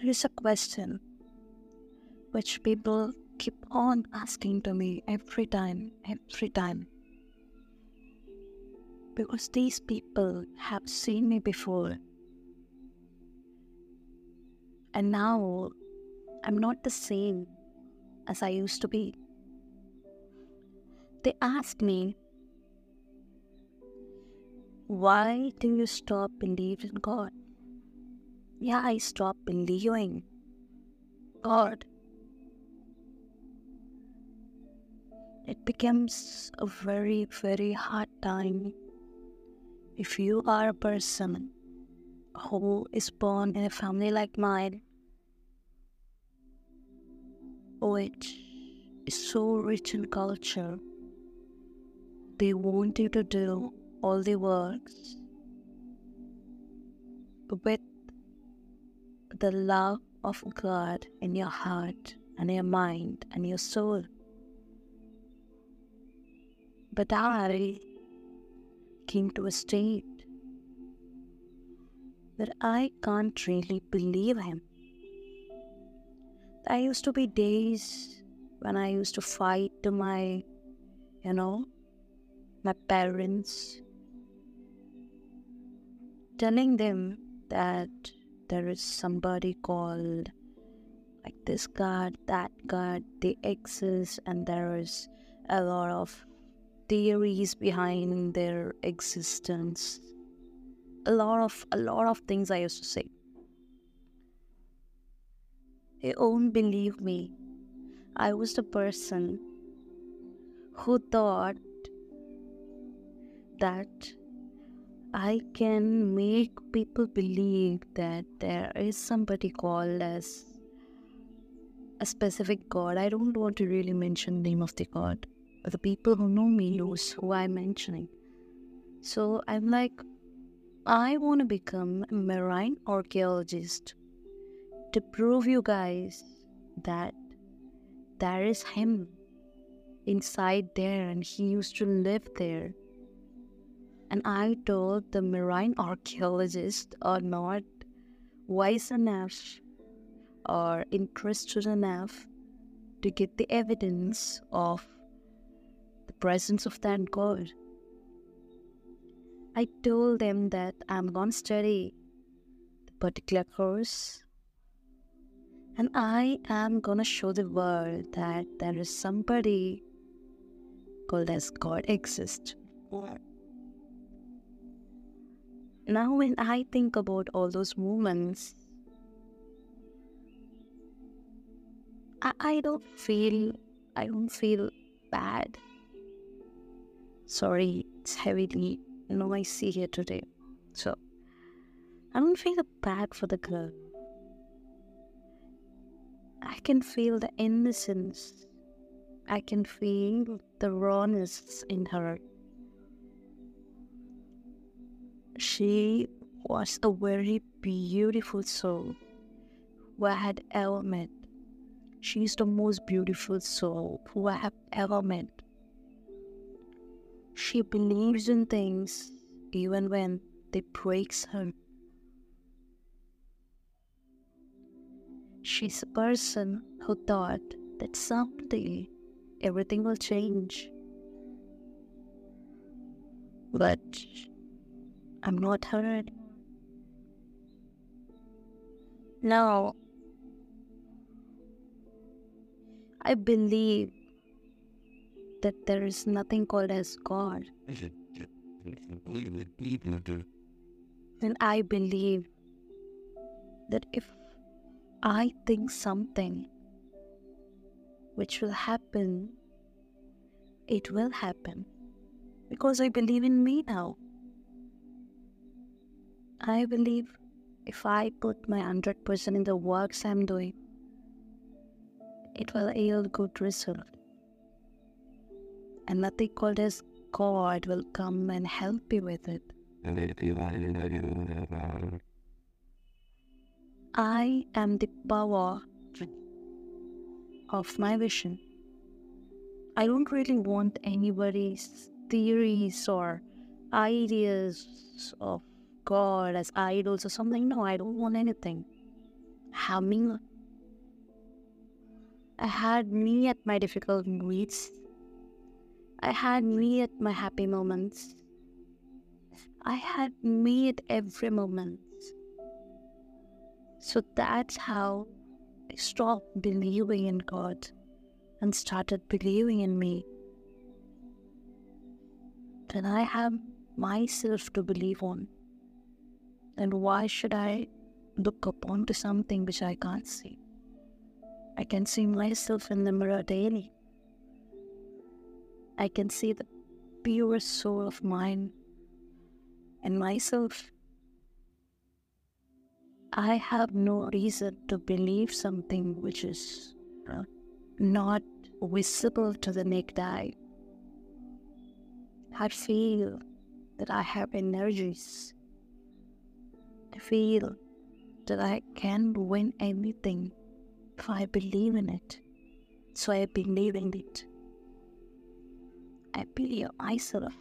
there is a question which people keep on asking to me every time, every time. Because these people have seen me before. And now I'm not the same as I used to be. They ask me, Why do you stop believing in God? Yeah, I stopped believing God. It becomes a very, very hard time if you are a person who is born in a family like mine, which is so rich in culture. They want you to do all the works with the love of God in your heart and your mind and your soul. But I came to a state that I can't really believe him. There used to be days when I used to fight to my, you know, my parents, telling them that there is somebody called like this God, that God, they exist, and there is a lot of theories behind their existence. A lot of a lot of things I used to say. They won't believe me. I was the person who thought that I can make people believe that there is somebody called as a specific God. I don't want to really mention the name of the God, the people who know me knows who I'm mentioning. So I'm like, I want to become a marine archaeologist to prove you guys that there is him inside there and he used to live there and I told the marine archaeologists are uh, not wise enough or interested enough to get the evidence of the presence of that God. I told them that I'm to study the particular course and I am to show the world that there is somebody called as God exists. Now, when I think about all those moments, I, I don't feel I don't feel bad. Sorry, it's heavily noisy here today. So I don't feel bad for the girl. I can feel the innocence. I can feel the rawness in her. She was a very beautiful soul who I had ever met. She is the most beautiful soul who I have ever met. She believes in things even when they breaks her. She's a person who thought that someday everything will change. But I'm not hurt. Now, I believe that there is nothing called as God. And I believe that if I think something which will happen, it will happen. Because I believe in me now. I believe if I put my 100% in the works I'm doing, it will yield good result. And nothing called as God will come and help you with it. I am the power of my vision. I don't really want anybody's theories or ideas of God as idols or something. No, I don't want anything. humming. I had me at my difficult moods. I had me at my happy moments. I had me at every moment. So that's how I stopped believing in God and started believing in me. Then I have myself to believe on. And why should I look upon to something which I can't see? I can see myself in the mirror daily. I can see the pure soul of mine and myself. I have no reason to believe something which is uh, not visible to the naked eye. I feel that I have energies. I feel that I can win anything if I believe in it. So I believe in it. I believe myself.